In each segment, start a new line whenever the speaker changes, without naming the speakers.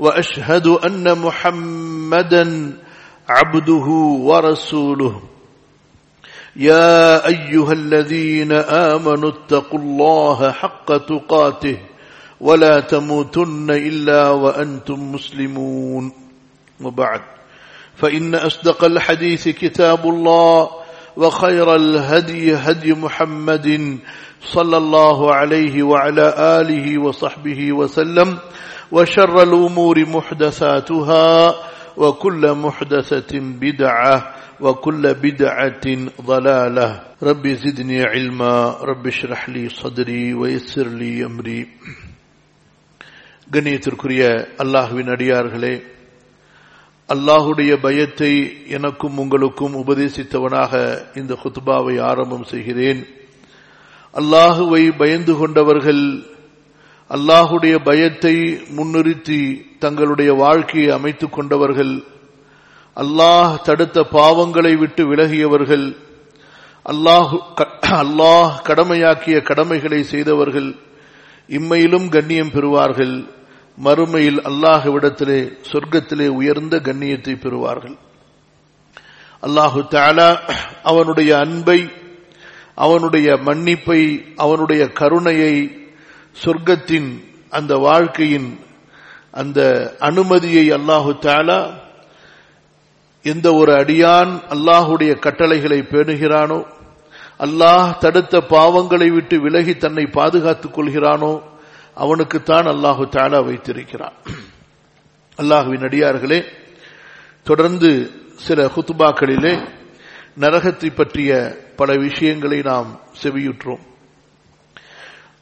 وأشهد أن محمدا عبده ورسوله. يا أيها الذين آمنوا اتقوا الله حق تقاته ولا تموتن إلا وأنتم مسلمون. وبعد فإن أصدق الحديث كتاب الله وخير الهدي هدي محمد صلى الله عليه وعلى آله وصحبه وسلم. وشر الامور محدثاتها وكل محدثه بدعه وكل بدعه ضلاله رب زدني علما رب اشرح لي صدري ويسر لي امري கண்ணியத்திற்குரிய அல்லாஹுவின் அடியார்களே அல்லாஹுடைய பயத்தை எனக்கும் உங்களுக்கும் உபதேசித்தவனாக இந்த குத்பாவை ஆரம்பம் செய்கிறேன் அல்லாஹுவை பயந்து கொண்டவர்கள் அல்லாஹுடைய பயத்தை முன்னிறுத்தி தங்களுடைய வாழ்க்கையை அமைத்துக் கொண்டவர்கள் அல்லாஹ் தடுத்த பாவங்களை விட்டு விலகியவர்கள் அல்லாஹு அல்லாஹ் கடமையாக்கிய கடமைகளை செய்தவர்கள் இம்மையிலும் கண்ணியம் பெறுவார்கள். மறுமையில் அல்லாஹுவிடத்திலே சொர்க்கத்திலே உயர்ந்த கண்ணியத்தை பெறுவார்கள். அல்லாஹு தாலா அவனுடைய அன்பை அவனுடைய மன்னிப்பை அவனுடைய கருணையை சொர்க்கத்தின் அந்த வாழ்க்கையின் அந்த அனுமதியை அல்லாஹு தாலா எந்த ஒரு அடியான் அல்லாஹுடைய கட்டளைகளை பேணுகிறானோ அல்லாஹ் தடுத்த பாவங்களை விட்டு விலகி தன்னை பாதுகாத்துக் கொள்கிறானோ அவனுக்குத்தான் அல்லாஹு தாலா வைத்திருக்கிறான். அல்லாஹுவின் அடியார்களே தொடர்ந்து சில ஹுத்துபாக்களிலே நரகத்தை பற்றிய பல விஷயங்களை நாம் செவியுற்றோம்.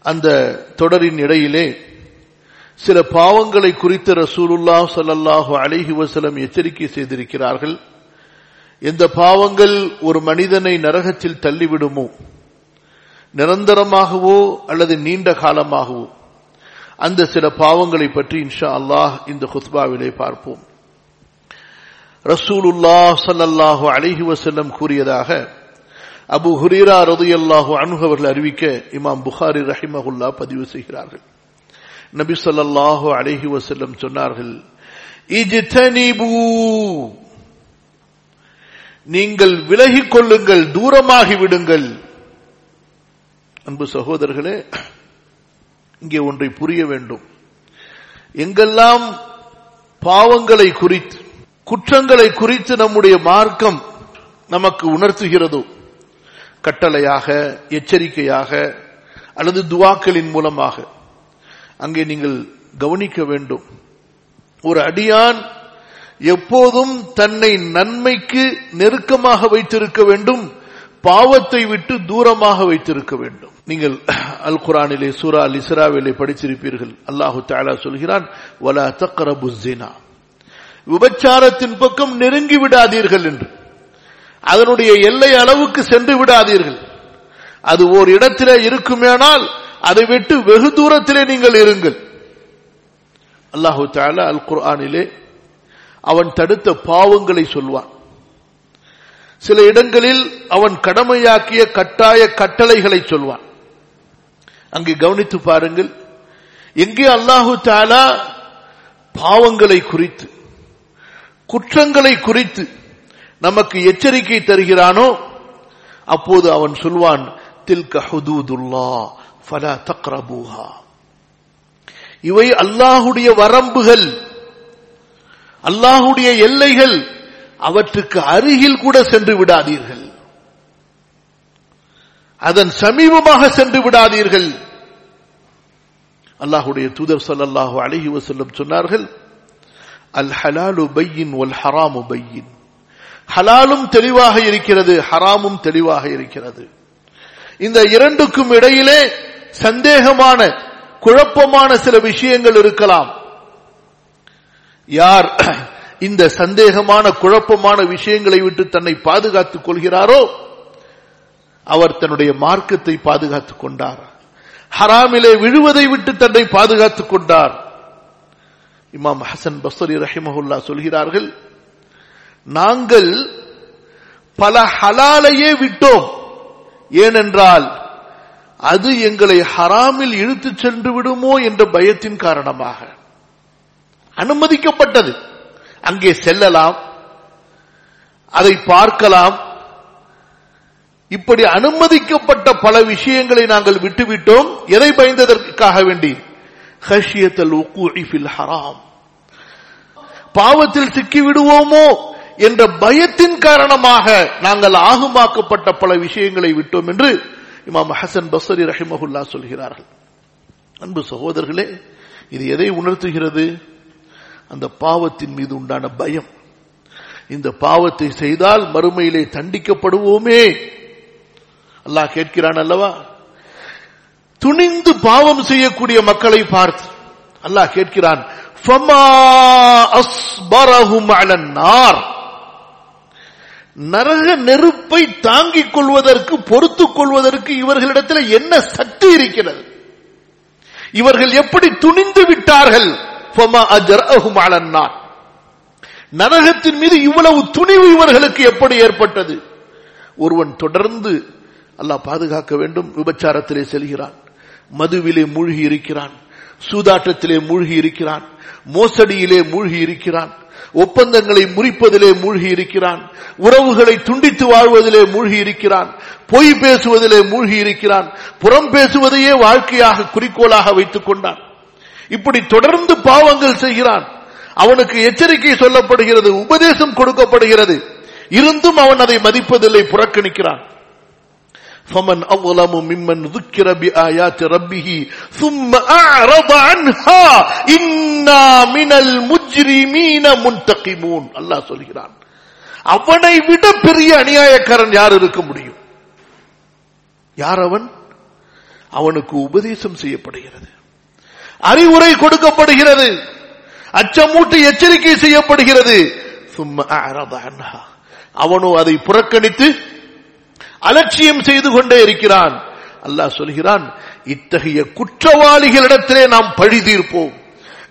அந்த தொடரின் இடையிலே சில பாவங்களை குறித்து ரசூலுல்லா சல்லாஹு அலிஹி வசலம் எச்சரிக்கை செய்திருக்கிறார்கள். எந்த பாவங்கள் ஒரு மனிதனை நரகத்தில் தள்ளிவிடுமோ நிரந்தரமாகவோ அல்லது நீண்ட காலமாகவோ அந்த சில பாவங்களை பற்றி இன்ஷா அல்லாஹ் இந்த ஹுத்பாவிலே பார்ப்போம். ரசூலுல்லா சல்லல்லாஹு அலிஹி வசல்லம் கூறியதாக அபு ஹுரீரா ரதையல்லாஹு அன்ஹு அவர்கள் அறிவிக்க இமாம் புகாரி ரஹிமகுல்லா பதிவு செய்கிறார்கள். நபி சொல்லாஹு அலஹி வசல்லம் சொன்னார்கள் நீங்கள் விலகிக் கொள்ளுங்கள் தூரமாகி விடுங்கள். அன்பு சகோதரர்களே இங்கே ஒன்றை புரிய வேண்டும். எங்கெல்லாம் பாவங்களை குறித்து குற்றங்களை குறித்து நம்முடைய மார்க்கம் நமக்கு உணர்த்துகிறதோ கட்டளையாக எச்சரிக்கையாக அல்லது துவாக்களின் மூலமாக. அங்கே நீங்கள் கவனிக்க வேண்டும். ஒரு அடியான் எப்போதும் தன்னை நன்மைக்கு நெருக்கமாக வைத்திருக்க வேண்டும் பாவத்தை விட்டு தூரமாக வைத்திருக்க வேண்டும். நீங்கள் அல் குரானிலே சூரா அல் இஸ்ராவிலே படிச்சிருப்பீர்கள் அல்லாஹு தாலா சொல்கிறான் வலா தக்கரபுசினா விபச்சாரத்தின் பக்கம் நெருங்கி விடாதீர்கள் என்று. அதனுடைய எல்லை அளவுக்கு சென்று விடாதீர்கள். அது ஓர் இடத்திலே இருக்குமேனால் அதை விட்டு வெகு தூரத்திலே நீங்கள் இருங்கள். அல்லாஹு தாலா அல் குர்ஆனிலே அவன் தடுத்த பாவங்களை சொல்வான். சில இடங்களில் அவன் கடமையாக்கிய கட்டாய கட்டளைகளை சொல்வான். அங்கே கவனித்து பாருங்கள் எங்கே அல்லாஹு தாலா பாவங்களை குறித்து குற்றங்களை குறித்து நமக்கு எச்சரிக்கை தருகிறானோ அப்போது அவன் சொல்வான் தில்க ஹுதூதுல்லா ஃபலா தக்ரபூஹா. இவை அல்லாஹுடைய வரம்புகள். அல்லாஹுடைய எல்லைகள். அவற்றுக்கு அருகில் கூட சென்று விடாதீர்கள். அதன் சமீபமாக சென்று விடாதீர்கள். அல்லாஹுடைய தூதர் சல்லாஹு அழகி வசல்லம் சொன்னார்கள் அல் ஹலாலு பையின் ஒல் ஹராமு பையின். ஹலாலும் தெளிவாக இருக்கிறது ஹராமும் தெளிவாக இருக்கிறது. இந்த இரண்டுக்கும் இடையிலே சந்தேகமான குழப்பமான சில விஷயங்கள் இருக்கலாம். யார் இந்த சந்தேகமான குழப்பமான விஷயங்களை விட்டு தன்னை பாதுகாத்துக் கொள்கிறாரோ அவர் தன்னுடைய மார்க்கத்தை பாதுகாத்துக் கொண்டார். ஹராமிலே விழுவதை விட்டு தன்னை பாதுகாத்துக் கொண்டார். இமாம் ஹசன் பஸ்ரி ரஹிமஹுல்லா சொல்கிறார்கள் நாங்கள் பல ஹலாலையே விட்டோம். ஏனென்றால் அது எங்களை ஹராமில் இழுத்துச் சென்று விடுமோ என்ற பயத்தின் காரணமாக. அனுமதிக்கப்பட்டது. அங்கே செல்லலாம். அதை பார்க்கலாம். இப்படி அனுமதிக்கப்பட்ட பல விஷயங்களை நாங்கள் விட்டுவிட்டோம். எதை பயந்ததற்காக வேண்டி? ஹஷியத்தல் ஹராம். பாவத்தில் சிக்கி விடுவோமோ என்ற பயத்தின் காரணமாக நாங்கள் ஆகுமாக்கப்பட்ட பல விஷயங்களை விட்டோம் என்று இமாம் ஹசன் பசரி ரஹிமஹுல்லா சொல்கிறார்கள். அன்பு சகோதரர்களே இது எதை உணர்த்துகிறது? அந்த பாவத்தின் மீது உண்டான பயம். இந்த பாவத்தை செய்தால் மறுமையிலே தண்டிக்கப்படுவோமே. அல்லாஹ் கேட்கிறான் அல்லவா? துணிந்து பாவம் செய்யக்கூடிய மக்களை பார்த்து. அல்லாஹ் கேட்கிறான் நரக நெருப்பை தாங்கிக் கொள்வதற்கு பொறுத்துக் கொள்வதற்கு இவர்களிடத்தில் என்ன சக்தி இருக்கிறது? இவர்கள் எப்படி துணிந்து விட்டார்கள்? நரகத்தின் மீது இவ்வளவு துணிவு இவர்களுக்கு எப்படி ஏற்பட்டது? ஒருவன் தொடர்ந்து அல்லாஹ் பாதுகாக்க வேண்டும் விபச்சாரத்திலே செல்கிறான். மதுவிலே மூழ்கி இருக்கிறான் சூதாட்டத்திலே மூழ்கி இருக்கிறான் மோசடியிலே மூழ்கி இருக்கிறான். ஒப்பந்தங்களை முறிப்பதிலே மூழ்கி இருக்கிறான் உறவுகளை துண்டித்து வாழ்வதிலே மூழ்கி இருக்கிறான் பொய் பேசுவதிலே மூழ்கி இருக்கிறான் புறம் பேசுவதையே வாழ்க்கையாக குறிக்கோளாக வைத்துக் கொண்டான். இப்படி தொடர்ந்து பாவங்கள் செய்கிறான். அவனுக்கு எச்சரிக்கை சொல்லப்படுகிறது உபதேசம் கொடுக்கப்படுகிறது. இருந்தும் அவன் அதை மதிப்பதில்லை புறக்கணிக்கிறான். فمن أظلم ممن ذكر بآيات ربه ثم أعرض عنها إنا من المجرمين منتقمون الله சொல்கிறான் அவனை விட பெரிய அநியாயக்காரன் யார் இருக்க முடியும் யார் அவன் அவனுக்கு உபதேசம் செய்யப்படுகிறது அறிவுரை கொடுக்கப்படுகிறது அச்சமூட்டு எச்சரிக்கை செய்யப்படுகிறது சும்மா அவனோ அதை புறக்கணித்து அலட்சியம் செய்து கொண்டே இருக்கிறான். அல்லாஹ் சொல்கிறான் இத்தகைய குற்றவாளிகளிடத்திலே நாம் பழி தீர்ப்போம்.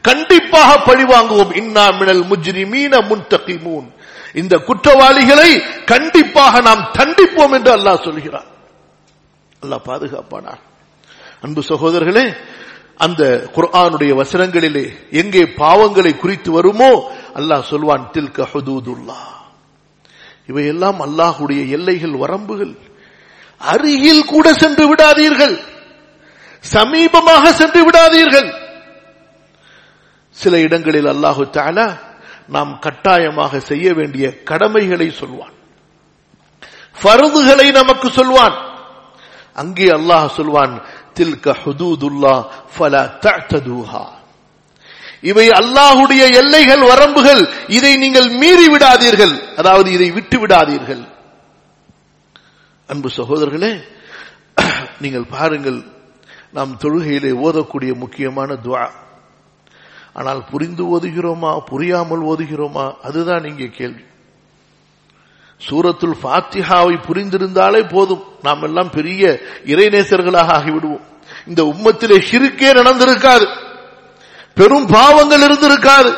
கண்டிப்பாக பழி வாங்குவோம். இன்னா மினல் முஜ்ரிமீன முன்தகிமூன். இந்த குற்றவாளிகளை கண்டிப்பாக நாம் தண்டிப்போம் என்று அல்லாஹ் சொல்கிறான். அல்லாஹ் பாதுகாப்பானார். அன்பு சகோதரர்களே அந்த குர்ஆனுடைய வசனங்களிலே எங்கே பாவங்களை குறித்து வருமோ அல்லாஹ் சொல்வான் தில்க ஹுதூதுல்லா இவையெல்லாம் அல்லாஹுடைய எல்லைகள் வரம்புகள். அருகில் கூட சென்று விடாதீர்கள். சமீபமாக சென்று விடாதீர்கள். சில இடங்களில் அல்லாஹு தாலா நாம் கட்டாயமாக செய்ய வேண்டிய கடமைகளை சொல்வான். பருதுகளை நமக்கு சொல்வான். அங்கே அல்லாஹ் சொல்வான் தில்க ஹுதூதுல்லா ஃபலா தூஹா இவை அல்லாஹுடைய எல்லைகள் வரம்புகள். இதை நீங்கள் மீறி விடாதீர்கள். அதாவது இதை விட்டு விடாதீர்கள். அன்பு சகோதரர்களே நீங்கள் பாருங்கள். நாம் தொழுகையிலே ஓதக்கூடிய முக்கியமான துவா. ஆனால் புரிந்து ஓதுகிறோமா புரியாமல் ஓதுகிறோமா? அதுதான் இங்கே கேள்வி. சூரத்துல் ஃபாத்திஹாவை புரிந்திருந்தாலே போதும். நாம் எல்லாம் பெரிய இறைநேசர்களாக ஆகிவிடுவோம். இந்த உம்மத்திலே சிறுக்கே நடந்திருக்காது. பெரும் பாவங்கள் இருந்திருக்காது.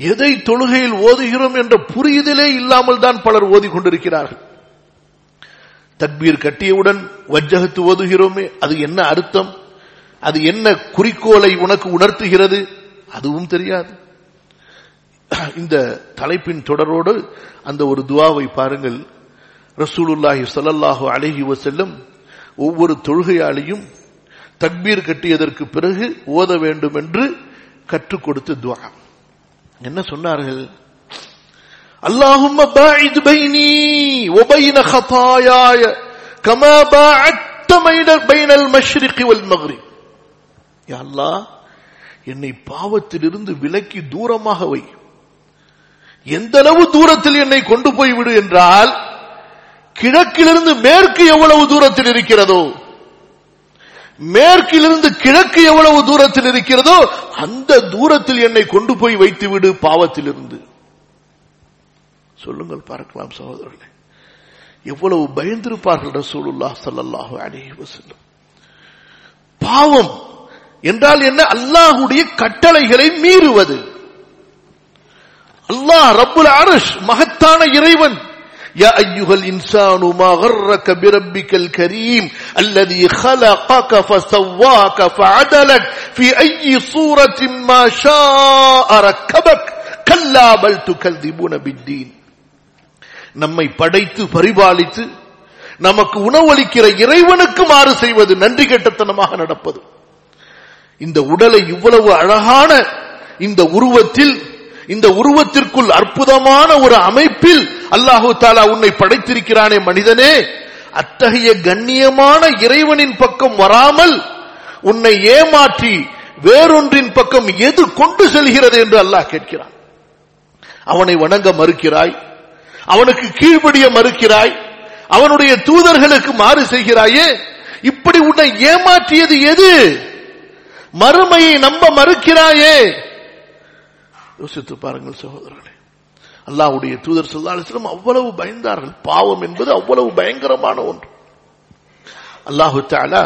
எதை தொழுகையில் ஓதுகிறோம் என்ற புரியுதலே இல்லாமல் தான் பலர் ஓதிக்கொண்டிருக்கிறார்கள் தக்பீர் கட்டியவுடன் வஜ்ஜகத்து ஓதுகிறோமே அது என்ன அர்த்தம்? அது என்ன குறிக்கோளை உனக்கு உணர்த்துகிறது? அதுவும் தெரியாது. இந்த தலைப்பின் தொடரோடு அந்த ஒரு துவாவை பாருங்கள். ரசூலுல்லாஹி ஸல்லல்லாஹு அலைஹி வசல்லம் ஒவ்வொரு தொழுகையாளியும் தக்பீர் கட்டியதற்கு பிறகு ஓத வேண்டும் என்று கற்றுக் கொடுத்து துவா. என்ன சொன்னார்கள்? அல்லாஹும் கமா பைனல் மஷ்ரிகி வல் மக்ரிப். என்னை பாவத்திலிருந்து விலக்கி தூரமாக வை. எந்த அளவு தூரத்தில் என்னை கொண்டு போய்விடு என்றால் கிழக்கிலிருந்து மேற்கு எவ்வளவு தூரத்தில் இருக்கிறதோ மேற்கிலிருந்து கிழக்கு எவ்வளவு தூரத்தில் இருக்கிறதோ அந்த தூரத்தில் என்னை கொண்டு போய் வைத்து விடு பாவத்திலிருந்து. சொல்லுங்கள் பார்க்கலாம் சகோதரர்களே. எவ்வளவு பயந்திருப்பார்கள் ரசூலுல்லா சல்லாஹு அலைஹி வஸல்லம். பாவம் என்றால் என்ன? அல்லாஹுடைய கட்டளைகளை மீறுவது. அல்லாஹ் ரப்புல் அரஷ் மகத்தான இறைவன் يا أيها الإنسان ما غرك بربك الكريم الذي خلقك فسواك فعدلك في أي صورة ما شاء ركبك كلا بل تكذبون بالدين நம்மை படைத்து பரிபாலித்து நமக்கு உணவளிக்கிற இறைவனுக்கு மாறு செய்வது நன்றி கெட்டத்தனமாக நடப்பது இந்த உடலை இவ்வளவு அழகான இந்த உருவத்தில் இந்த உருவத்திற்குள் அற்புதமான ஒரு அமைப்பில் அல்லாஹு தாலா உன்னை படைத்திருக்கிறானே மனிதனே. அத்தகைய கண்ணியமான இறைவனின் பக்கம் வராமல் உன்னை ஏமாற்றி வேறொன்றின் பக்கம் எது கொண்டு செல்கிறது என்று அல்லாஹ் கேட்கிறான். அவனை வணங்க மறுக்கிறாய். அவனுக்கு கீழ்படிய மறுக்கிறாய். அவனுடைய தூதர்களுக்கு மாறு செய்கிறாயே. இப்படி உன்னை ஏமாற்றியது எது? மறுமையை நம்ப மறுக்கிறாயே. யோசித்து பாருங்கள் சகோதரர்களே. அல்லாவுடைய தூதர் சொல்லாலும் அவ்வளவு பயந்தார்கள். பாவம் என்பது அவ்வளவு பயங்கரமான ஒன்று. அல்லாஹு தாலா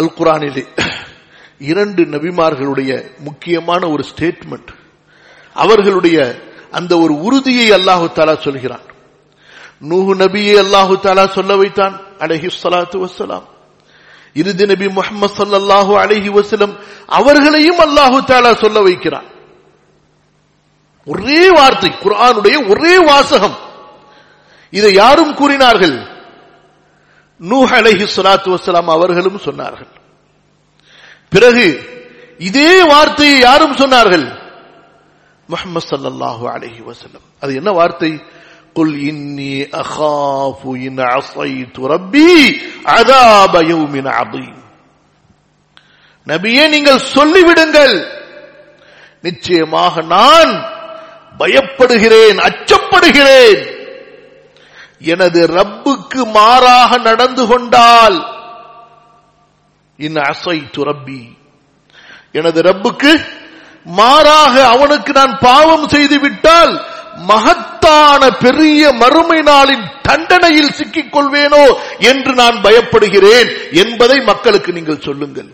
அல் குரானிலே இரண்டு நபிமார்களுடைய முக்கியமான ஒரு ஸ்டேட்மெண்ட் அவர்களுடைய அந்த ஒரு உறுதியை அல்லாஹு தாலா சொல்கிறான். நூஹு நபியை அல்லாஹு தாலா சொல்ல வைத்தான் அலஹி சலாத்து வசலாம் இறுதி நபி முகமது சல்லாஹூ அலஹி வசலம் அவர்களையும் அல்லாஹு தாலா சொல்ல வைக்கிறான். ஒரே வார்த்தை குரானுடைய ஒரே வாசகம். இதை யாரும் கூறினார்கள்? நூஹ் அலஹி சலாத்து வசலாம் அவர்களும் சொன்னார்கள். பிறகு இதே வார்த்தையை யாரும் சொன்னார்கள்? முகமது சல்லாஹூ அலஹி வசலம் அது என்ன வார்த்தை? குல் இன்னி அகாஃபு இன் அசைத்து ரப்பி அதாப யௌமின் அபீம் நபியே நீங்கள் சொல்லிவிடுங்கள். நிச்சயமாக நான் பயப்படுகிறேன் அச்சப்படுகிறேன். எனது ரப்புக்கு மாறாக நடந்து கொண்டால் இன் அசை துரப்பி எனது ரப்புக்கு மாறாக அவனுக்கு நான் பாவம் செய்து விட்டால் மகத்தான பெரிய மறுமை நாளின் தண்டனையில் சிக்கிக் கொள்வேனோ என்று நான் பயப்படுகிறேன் என்பதை மக்களுக்கு நீங்கள் சொல்லுங்கள்.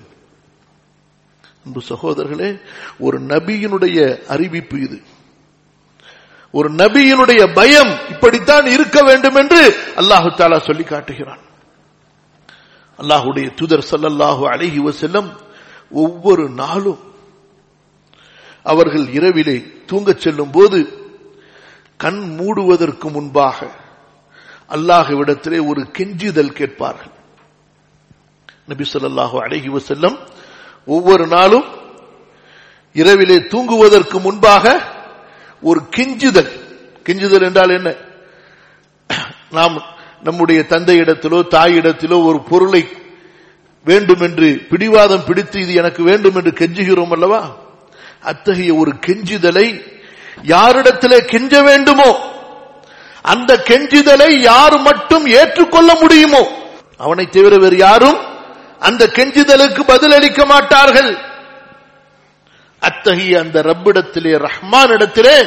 அன்பு சகோதரர்களே ஒரு நபியினுடைய அறிவிப்பு இது. ஒரு நபியினுடைய பயம் இப்படித்தான் இருக்க வேண்டும் என்று அல்லாஹு தாலா சொல்லி காட்டுகிறான். அல்லாஹுடைய தூதர் சல்லல்லாஹு அழகி செல்லம் ஒவ்வொரு நாளும் அவர்கள் இரவிலே தூங்கச் செல்லும் போது கண் மூடுவதற்கு முன்பாக அல்லாஹுவிடத்திலே ஒரு கெஞ்சுதல் கேட்பார்கள். நபி சொல்லாஹு அழகி செல்லம் ஒவ்வொரு நாளும் இரவிலே தூங்குவதற்கு முன்பாக ஒரு கிஞ்சுதல். கெஞ்சுதல் என்றால் என்ன? நாம் நம்முடைய தந்தையிடத்திலோ தாயிடத்திலோ ஒரு பொருளை வேண்டும் என்று பிடிவாதம் பிடித்து இது எனக்கு வேண்டும் என்று கெஞ்சுகிறோம் அல்லவா? அத்தகைய ஒரு கெஞ்சுதலை யாரிடத்திலே கெஞ்ச வேண்டுமோ அந்த கெஞ்சுதலை யார் மட்டும் ஏற்றுக்கொள்ள முடியுமோ அவனை தவிர வேறு யாரும் அந்த கெஞ்சுதலுக்கு பதிலளிக்க மாட்டார்கள். அத்தகைய அந்த ரப்பிடத்திலே ரஹ்மான் இடத்திலே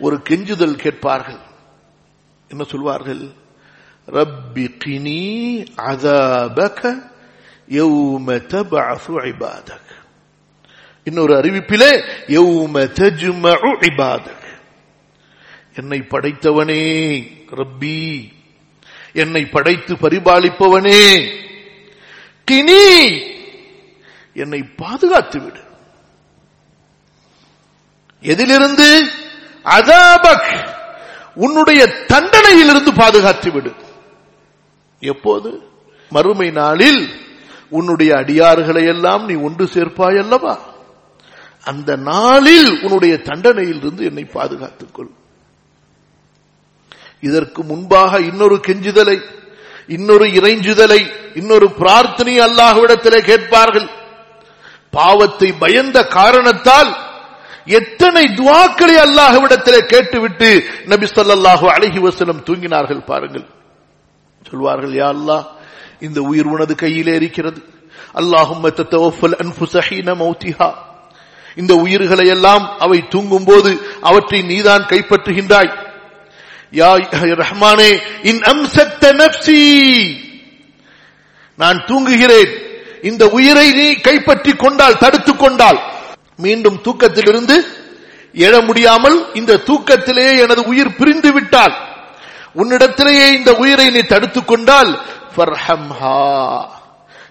ஒரு கெஞ்சுதல் கேட்பார்கள். என்ன சொல்வார்கள்? ரப்பி கினி அதாபக யௌம தபஅசு இபாதக். இன்னொரு அறிவிப்பிலே யௌம தஜ்மஉ இபாதக். என்னை படைத்தவனே ரப்பி. என்னை படைத்து பரிபாலிப்பவனே கினி. என்னை பாதுகாத்து விடு எதிலிருந்து? அதாபக். உன்னுடைய தண்டனையிலிருந்து பாதுகாத்து விடு எப்போது? மறுமை நாளில் உன்னுடைய அடியார்களை எல்லாம் நீ ஒன்று சேர்ப்பாய் அல்லவா அந்த நாளில் உன்னுடைய தண்டனையிலிருந்து என்னை பாதுகாத்துக் கொள் இதற்கு முன்பாக இன்னொரு கெஞ்சுதலை இன்னொரு இறைஞ்சுதலை இன்னொரு பிரார்த்தனை அல்லாஹ்விடத்திலே கேட்பார்கள். பாவத்தை பயந்த காரணத்தால் எத்தனை துவாக்களை அல்லாஹ்விடத்திலே கேட்டுவிட்டு நபி சொல்லாஹு அழகி வஸல்லம் தூங்கினார்கள் பாருங்கள். சொல்வார்கள் யா அல்லாஹ் இந்த உயிர் உனது கையிலே இருக்கிறது. அல்லாஹும் மௌத்திஹா. இந்த உயிர்களை எல்லாம் அவை தூங்கும் போது அவற்றை நீதான் கைப்பற்றுகின்றாய். யா ரஹ்மானே இன் அம்சத்த நப்சி நான் தூங்குகிறேன். இந்த உயிரை நீ கைப்பற்றி கொண்டால் தடுத்துக் கொண்டால். மீண்டும் தூக்கத்திலிருந்து எழ முடியாமல் இந்த தூக்கத்திலேயே எனது உயிர் பிரிந்து விட்டால் உன்னிடத்திலேயே இந்த உயிரை நீ தடுத்துக் கொண்டால் ஃபர்ஹம்ஹா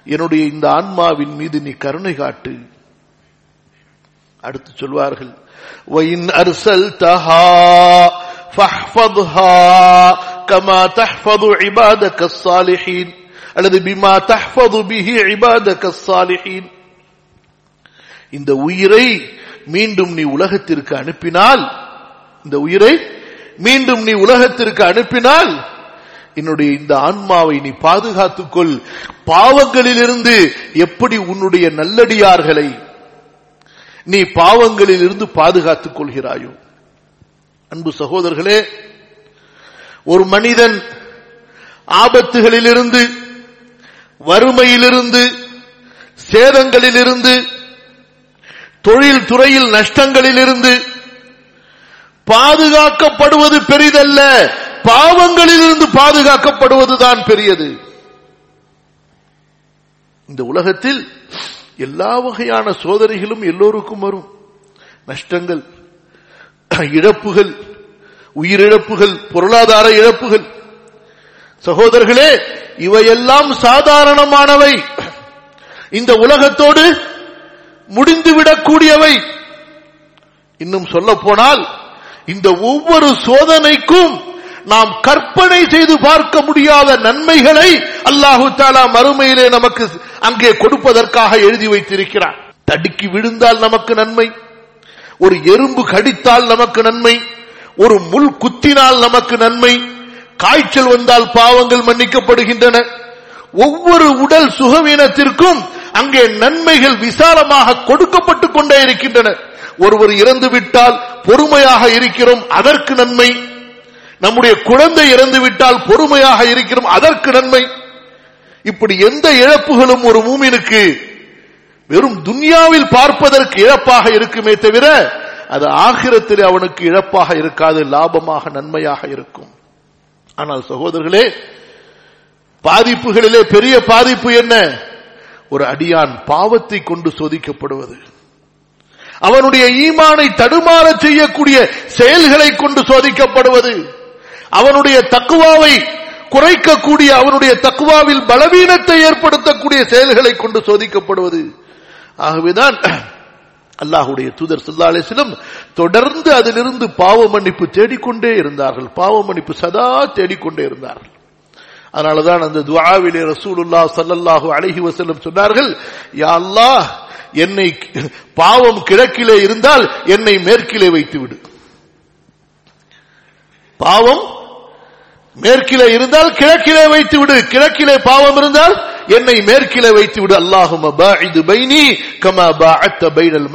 என்னுடைய இந்த ஆன்மாவின் மீது நீ கருணை காட்டு அடுத்து சொல்வார்கள் وَإِنْ أَرْسَلْتَهَا فَاحْفَظْهَا كَمَا تَحْفَظُ عِبَادَكَ الصَّالِحِينَ அல்லது பிமா தஹ்ஃபது பிஹி இபாதக ஸாலிஹீன் இந்த உயிரை மீண்டும் நீ உலகத்திற்கு அனுப்பினால் இந்த உயிரை மீண்டும் நீ உலகத்திற்கு அனுப்பினால் என்னுடைய இந்த ஆன்மாவை நீ பாதுகாத்துக்கொள். பாவங்களிலிருந்து எப்படி உன்னுடைய நல்லடியார்களை நீ பாவங்களில் இருந்து பாதுகாத்துக் கொள்கிறாயோ? அன்பு சகோதரர்களே ஒரு மனிதன் ஆபத்துகளிலிருந்து வறுமையிலிருந்து சேதங்களிலிருந்து தொழில் துறையில் நஷ்டங்களிலிருந்து பாதுகாக்கப்படுவது பெரிதல்ல. பாவங்களிலிருந்து பாதுகாக்கப்படுவதுதான் பெரியது. இந்த உலகத்தில் எல்லா வகையான சோதனைகளும் எல்லோருக்கும் வரும். நஷ்டங்கள் இழப்புகள் உயிரிழப்புகள் பொருளாதார இழப்புகள். சகோதரர்களே இவையெல்லாம் சாதாரணமானவை. இந்த உலகத்தோடு முடிந்துவிடக்கூடியவை. இன்னும் சொல்ல போனால் இந்த ஒவ்வொரு சோதனைக்கும் நாம் கற்பனை செய்து பார்க்க முடியாத நன்மைகளை அல்லாஹு தாலா மறுமையிலே நமக்கு அங்கே கொடுப்பதற்காக எழுதி வைத்திருக்கிறார் தடுக்கி விழுந்தால் நமக்கு நன்மை ஒரு எறும்பு கடித்தால் நமக்கு நன்மை ஒரு முள் குத்தினால் நமக்கு நன்மை காய்ச்சல் வந்தால் பாவங்கள் மன்னிக்கப்படுகின்றன. ஒவ்வொரு உடல் சுகவீனத்திற்கும் அங்கே நன்மைகள் விசாலமாக கொடுக்கப்பட்டுக் கொண்டே இருக்கின்றன. ஒருவர் இறந்து விட்டால் பொறுமையாக இருக்கிறோம் அதற்கு நன்மை. நம்முடைய குழந்தை இறந்து விட்டால் பொறுமையாக இருக்கிறோம் அதற்கு நன்மை. இப்படி எந்த இழப்புகளும் ஒரு மூமினுக்கு வெறும் துன்யாவில் பார்ப்பதற்கு இழப்பாக இருக்குமே தவிர அது ஆகிரத்தில் அவனுக்கு இழப்பாக இருக்காது லாபமாக நன்மையாக இருக்கும். ஆனால் சகோதரர்களே பாதிப்புகளிலே பெரிய பாதிப்பு என்ன? ஒரு அடியான் பாவத்தை கொண்டு சோதிக்கப்படுவது. அவனுடைய ஈமானை தடுமாற செய்யக்கூடிய செயல்களை கொண்டு சோதிக்கப்படுவது. அவனுடைய தக்குவாவை குறைக்கக்கூடிய அவனுடைய தக்குவாவில் பலவீனத்தை ஏற்படுத்தக்கூடிய செயல்களை கொண்டு சோதிக்கப்படுவது. ஆகவேதான் அல்லாஹுடைய தூதர் சுல்லாலேசிலும் தொடர்ந்து அதிலிருந்து பாவ மன்னிப்பு தேடிக்கொண்டே இருந்தார்கள். பாவ மன்னிப்பு சதா தேடிக்கொண்டே இருந்தார்கள். அதனாலதான் அந்த துவாவிலே ரசூலுல்லா சல்லல்லாஹு அழகி வசல்லம் சொன்னார்கள் யா அல்லாஹ் என்னை பாவம் கிழக்கிலே இருந்தால் என்னை மேற்கிலே வைத்து விடு பாவம் மேற்கிலே இருந்தால் கிழக்கிலே வைத்து விடு கிழக்கிலே பாவம் இருந்தால் என்னை மேற்கிலே வைத்து விடு அல்லாஹும் பாஇது பைனி கமா பைனல்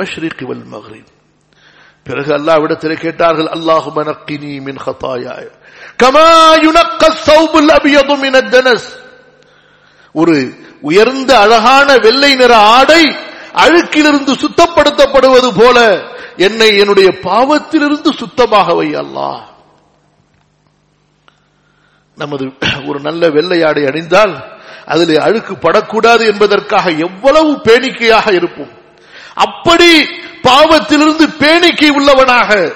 பிறகு அல்லாஹ்விடத்தில் கேட்டார்கள் அல்லாஹும நக்கினி மின் ஹதாயாய கமா யுனக்க ஸௌபுல் ஒரு உயர்ந்த அழகான வெள்ளை நிற ஆடை அழுக்கிலிருந்து சுத்தப்படுத்தப்படுவது போல என்னை என்னுடைய பாவத்திலிருந்து சுத்தமாக வை நமது ஒரு நல்ல வெள்ளை ஆடை அணிந்தால் அதில் அழுக்கு படக்கூடாது என்பதற்காக எவ்வளவு பேணிக்கையாக இருப்போம். அப்படி பாவத்திலிருந்து பேணிக்கை உள்ளவனாக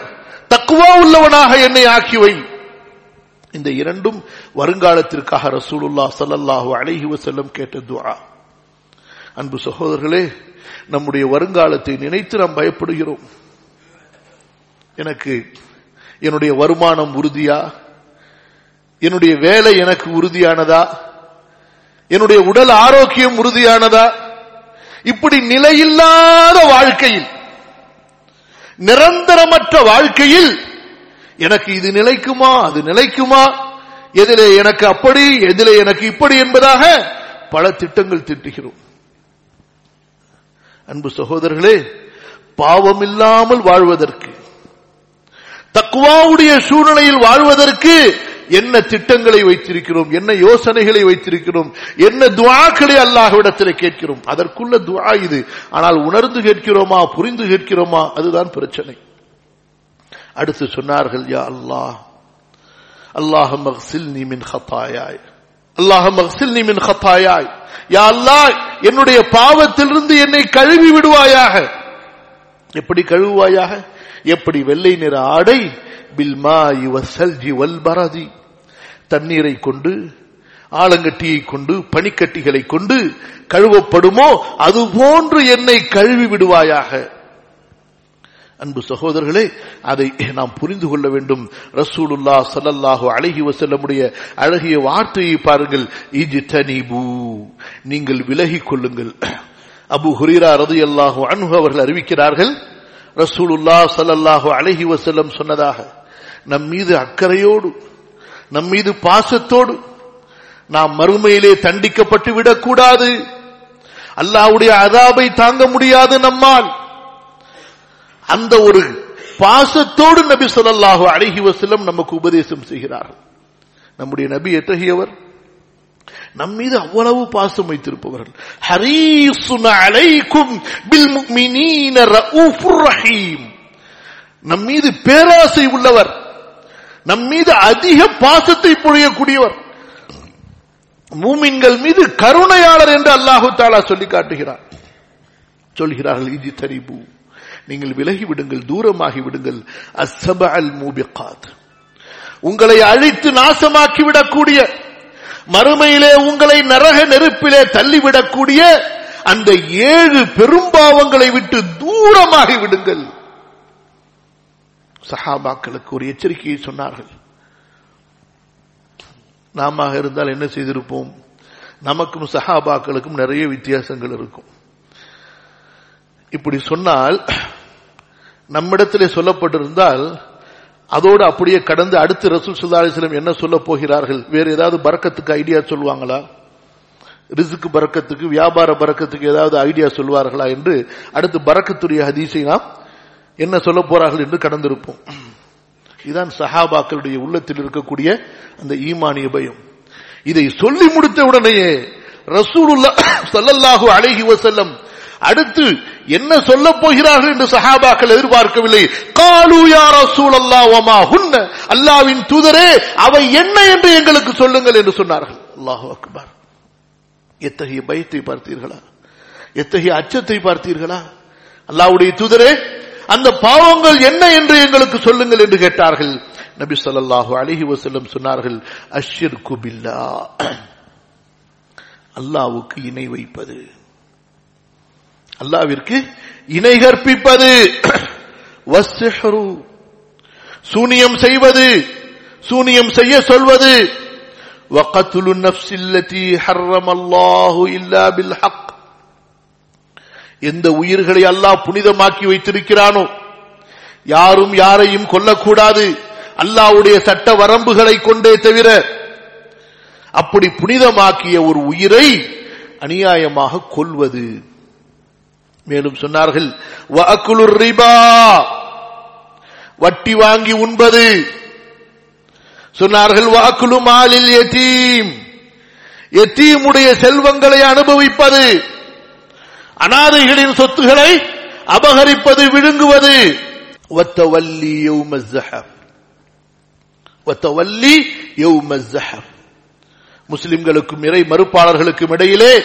தக்குவா உள்ளவனாக என்னை ஆக்கிவை இந்த இரண்டும் வருங்காலத்திற்காக ரசூலுல்லா சல்லல்லாஹு அலைஹி வசல்லம் கேட்ட துவா அன்பு சகோதரர்களே நம்முடைய வருங்காலத்தை நினைத்து நாம் பயப்படுகிறோம். எனக்கு என்னுடைய வருமானம் உறுதியா? என்னுடைய வேலை எனக்கு உறுதியானதா? என்னுடைய உடல் ஆரோக்கியம் உறுதியானதா? இப்படி நிலையில்லாத வாழ்க்கையில் நிரந்தரமற்ற வாழ்க்கையில் எனக்கு இது நிலைக்குமா? அது நிலைக்குமா? எதிலே எனக்கு அப்படி எதிலே எனக்கு இப்படி என்பதாக பல திட்டங்கள் திட்டுகிறோம். அன்பு சகோதரர்களே பாவம் இல்லாமல் வாழ்வதற்கு தக்குவாவுடைய சூழ்நிலையில் வாழ்வதற்கு என்ன திட்டங்களை வைத்திருக்கிறோம்? என்ன யோசனைகளை வைத்திருக்கிறோம்? என்ன துவாக்களை அல்லாஹ்விடத்தில் கேட்கிறோம்? அதற்குள்ள துவா இது. ஆனால் உணர்ந்து கேட்கிறோமா புரிந்து கேட்கிறோமா? அதுதான் பிரச்சனை. அடுத்து சொன்னார்கள் யா அல்லாஹ் அல்லாஹ் மக்சில்னி மின் ஹத்தாயாய் அல்லாஹ் மக்சில்னி மின் ஹத்தாயாய் யா அல்லாஹ் என்னுடைய பாவத்திலிருந்து என்னை கழுவி விடுவாயாக. எப்படி கழுவுவாயாக? எப்படி வெள்ளை நிற ஆடை பில்மா சல்ஜி வல் பரதி தண்ணீரை கொண்டு ஆலங்கட்டியை கொண்டு பனிக்கட்டிகளை கொண்டு கழுவப்படுமோ அது போன்று என்னை கழுவி விடுவாயாக. அன்பு சகோதரர்களே அதை நாம் புரிந்து கொள்ள வேண்டும். ரசூலுல்லா சல்லல்லாஹு அழகி வசல்லமுடைய அழகிய வார்த்தையை பாருங்கள். இஜ்தனிபு நீங்கள் விலகிக் கொள்ளுங்கள். அபு ஹுரீரா ரது அல்லாஹு அன்ஹு அவர்கள் அறிவிக்கிறார்கள் ரசூலுல்லா சல்லல்லாஹு அழகி வசல்லம் சொன்னதாக நம் மீது அக்கறையோடு நம் மீது பாசத்தோடு நாம் மறுமையிலே தண்டிக்கப்பட்டு விடக்கூடாது. அல்லாவுடைய அதாபை தாங்க முடியாது நம்மால். அந்த ஒரு பாசத்தோடு நபி சொல்லல்லாஹு அழகி வசலம் நமக்கு உபதேசம் செய்கிறார்கள் நம்முடைய நபி எத்தகையவர்? நம் மீது அவ்வளவு பாசம் வைத்திருப்பவர்கள். ஹரீசுன அலைக்கும் பில் முக்மினீன ரഊഫுர் ரஹீம். நம் மீது பேராசை உள்ளவர். நம் மீது அதிக பாசத்தை பொழியக்கூடியவர் மூமின்கள் மீது கருணையாளர் என்று அல்லாஹு தாலா சொல்லி காட்டுகிறார். சொல்கிறார்கள் இது தரிபு நீங்கள் விலகி விடுங்கள் தூரமாகி விடுங்கள் அசப அல் மூபிகாத் உங்களை அழித்து நாசமாக்கி விடக்கூடிய மறுமையிலே உங்களை நரக நெருப்பிலே தள்ளிவிடக்கூடிய அந்த ஏழு பெரும்பாவங்களை விட்டு தூரமாகி விடுங்கள் சஹாபாக்களுக்கு ஒரு எச்சரிக்கையை சொன்னார்கள். நாம இருந்தால் என்ன செய்திருப்போம்? நமக்கும் சஹாபாக்களுக்கும் நிறைய வித்தியாசங்கள் இருக்கும். இப்படி சொன்னால் நம்மிடத்திலே சொல்லப்பட்டிருந்தால் அதோடு அப்படியே கடந்து அடுத்து ரசூல் சுல்லா என்ன சொல்ல போகிறார்கள்? வேறு ஏதாவது பறக்கத்துக்கு ஐடியா சொல்லுவாங்களா? ரிசுக்கு பறக்கத்துக்கு வியாபார பறக்கத்துக்கு ஏதாவது ஐடியா சொல்வார்களா என்று அடுத்து பறக்கத்துடைய ஹதீஸை நாம் என்ன சொல்ல போறார்கள் என்று கடந்திருப்போம். இதுதான் சஹாபாக்களுடைய உள்ளத்தில் இருக்கக்கூடிய அந்த ஈமானிய பயம். இதை சொல்லி முடித்த உடனேயே ரசூலுல்லா சல்லல்லாஹு அழகி வசல்லம் அடுத்து என்ன சொல்ல போகிறார்கள் என்று சஹாபாக்கள் எதிர்பார்க்கவில்லை. காலு யா ரசூல் அல்லாஹ் ஹுன்ன. அல்லாவின் தூதரே அவை என்ன என்று எங்களுக்கு சொல்லுங்கள் என்று சொன்னார்கள். அல்லாஹு அக்பர். எத்தகைய பயத்தை பார்த்தீர்களா? எத்தகைய அச்சத்தை பார்த்தீர்களா? அல்லாவுடைய தூதரே அந்த பாவங்கள் என்ன என்று எங்களுக்கு சொல்லுங்கள் என்று கேட்டார்கள். நபி சொல்லாஹு அலிஹி வசல்லம் சொன்னார்கள் அஷ்யர் குபில்லா அல்லாவுக்கு இணை வைப்பது. அல்லாவிற்கு இணை கற்பிப்பது சூனியம் செய்வது சூனியம் செய்ய சொல்வது وقتل النفس التي حرم الله إلا بالحق எந்த உயிர்களை அல்லாஹ் புனிதமாக்கி வைத்திருக்கிறானோ யாரும் யாரையும் கொல்லக்கூடாது அல்லாவுடைய சட்ட வரம்புகளை கொண்டே தவிர அப்படி புனிதமாக்கிய ஒரு உயிரை அநியாயமாக கொல்வது மேலும் சொன்னார்கள் ரிபா. வட்டி வாங்கி உண்பது. சொன்னார்கள் வாக்குலு மாலில் எத்தீம் எத்தீமுடைய செல்வங்களை அனுபவிப்பது. அனாதைகளின் சொத்துகளை அபகரிப்பது விழுங்குவது. முஸ்லிம்களுக்கும் இறை மறுப்பாளர்களுக்கும் இடையிலே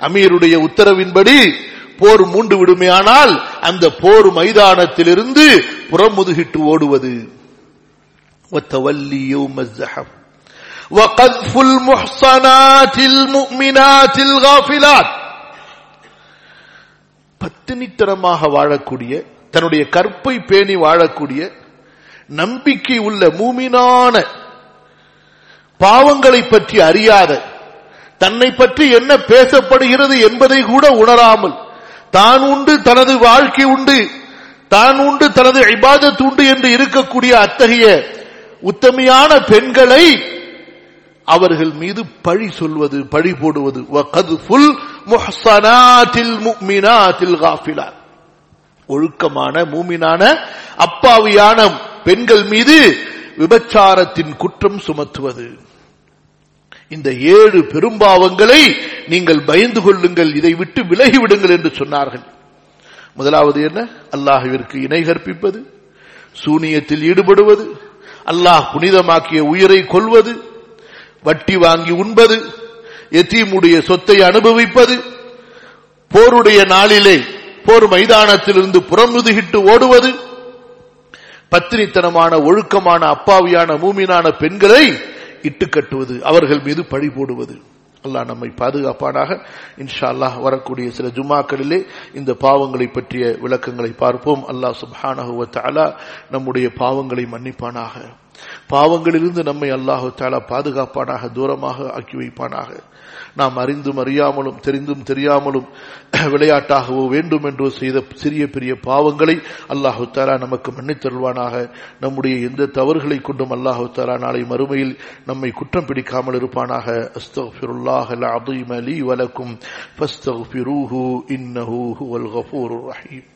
அமீருடைய உத்தரவின்படி போர் மூண்டு விடுமையானால் அந்த போர் மைதானத்திலிருந்து புறமுதுகிட்டு ஓடுவது وتولي يوم الزحف وقذف المحصنات المؤمنات الغافلات பத்தினித்தனமாக வாழக்கூடிய தன்னுடைய கற்பை பேணி வாழக்கூடிய நம்பிக்கை உள்ள மூமினான பாவங்களை பற்றி அறியாத தன்னை பற்றி என்ன பேசப்படுகிறது என்பதை கூட உணராமல் தான் உண்டு தனது வாழ்க்கை உண்டு. தான் உண்டு தனது இபாதத் உண்டு என்று இருக்கக்கூடிய அத்தகைய உத்தமையான பெண்களை அவர்கள் மீது பழி சொல்வது பழி போடுவது. ஒழுக்கமான மூமினான அப்பாவியான பெண்கள் மீது விபச்சாரத்தின் குற்றம் சுமத்துவது. இந்த ஏழு பெரும்பாவங்களை நீங்கள் பயந்து கொள்ளுங்கள் இதை விட்டு விலகிவிடுங்கள் என்று சொன்னார்கள். முதலாவது என்ன? அல்லாஹுவிற்கு இணை கற்பிப்பது சூனியத்தில் ஈடுபடுவது அல்லாஹ் புனிதமாக்கிய உயிரை கொள்வது வட்டி வாங்கி உண்பது எத்தீமுடைய சொத்தை அனுபவிப்பது போருடைய நாளிலே போர் மைதானத்திலிருந்து புறமுதுகிட்டு ஓடுவது பத்தினித்தனமான ஒழுக்கமான அப்பாவியான மூமினான பெண்களை இட்டு கட்டுவது அவர்கள் மீது பழி போடுவது. அல்லாஹ் நம்மை பாதுகாப்பானாக. இன்ஷா அல்லாஹ் வரக்கூடிய சில ஜுமாக்களிலே இந்த பாவங்களை பற்றிய விளக்கங்களை பார்ப்போம். அல்லாஹ் சுப்ஹானஹு தாலா நம்முடைய பாவங்களை மன்னிப்பானாக. பாவங்களிலிருந்து நம்மை அல்லாஹு தாலா பாதுகாப்பானாக தூரமாக ஆக்கி வைப்பானாக. நாம் அறிந்தும் அறியாமலும் தெரிந்தும் தெரியாமலும் விளையாட்டாகவோ வேண்டும் என்றோ செய்த சிறிய பெரிய பாவங்களை அல்லாஹு தாலா நமக்கு மன்னித்தருள்வானாக நம்முடைய எந்த தவறுகளை கொண்டும் அல்லாஹு தாலா நாளை மறுமையில் நம்மை குற்றம் பிடிக்காமல் இருப்பானாக. அஸ்தக்ஃபிருல்லாஹ் அல்-அஸீம் வலக்கும் ஃபஸ்தக்ஃபிரூஹு ஹுவல் கஃபூருர் ரஹீம்.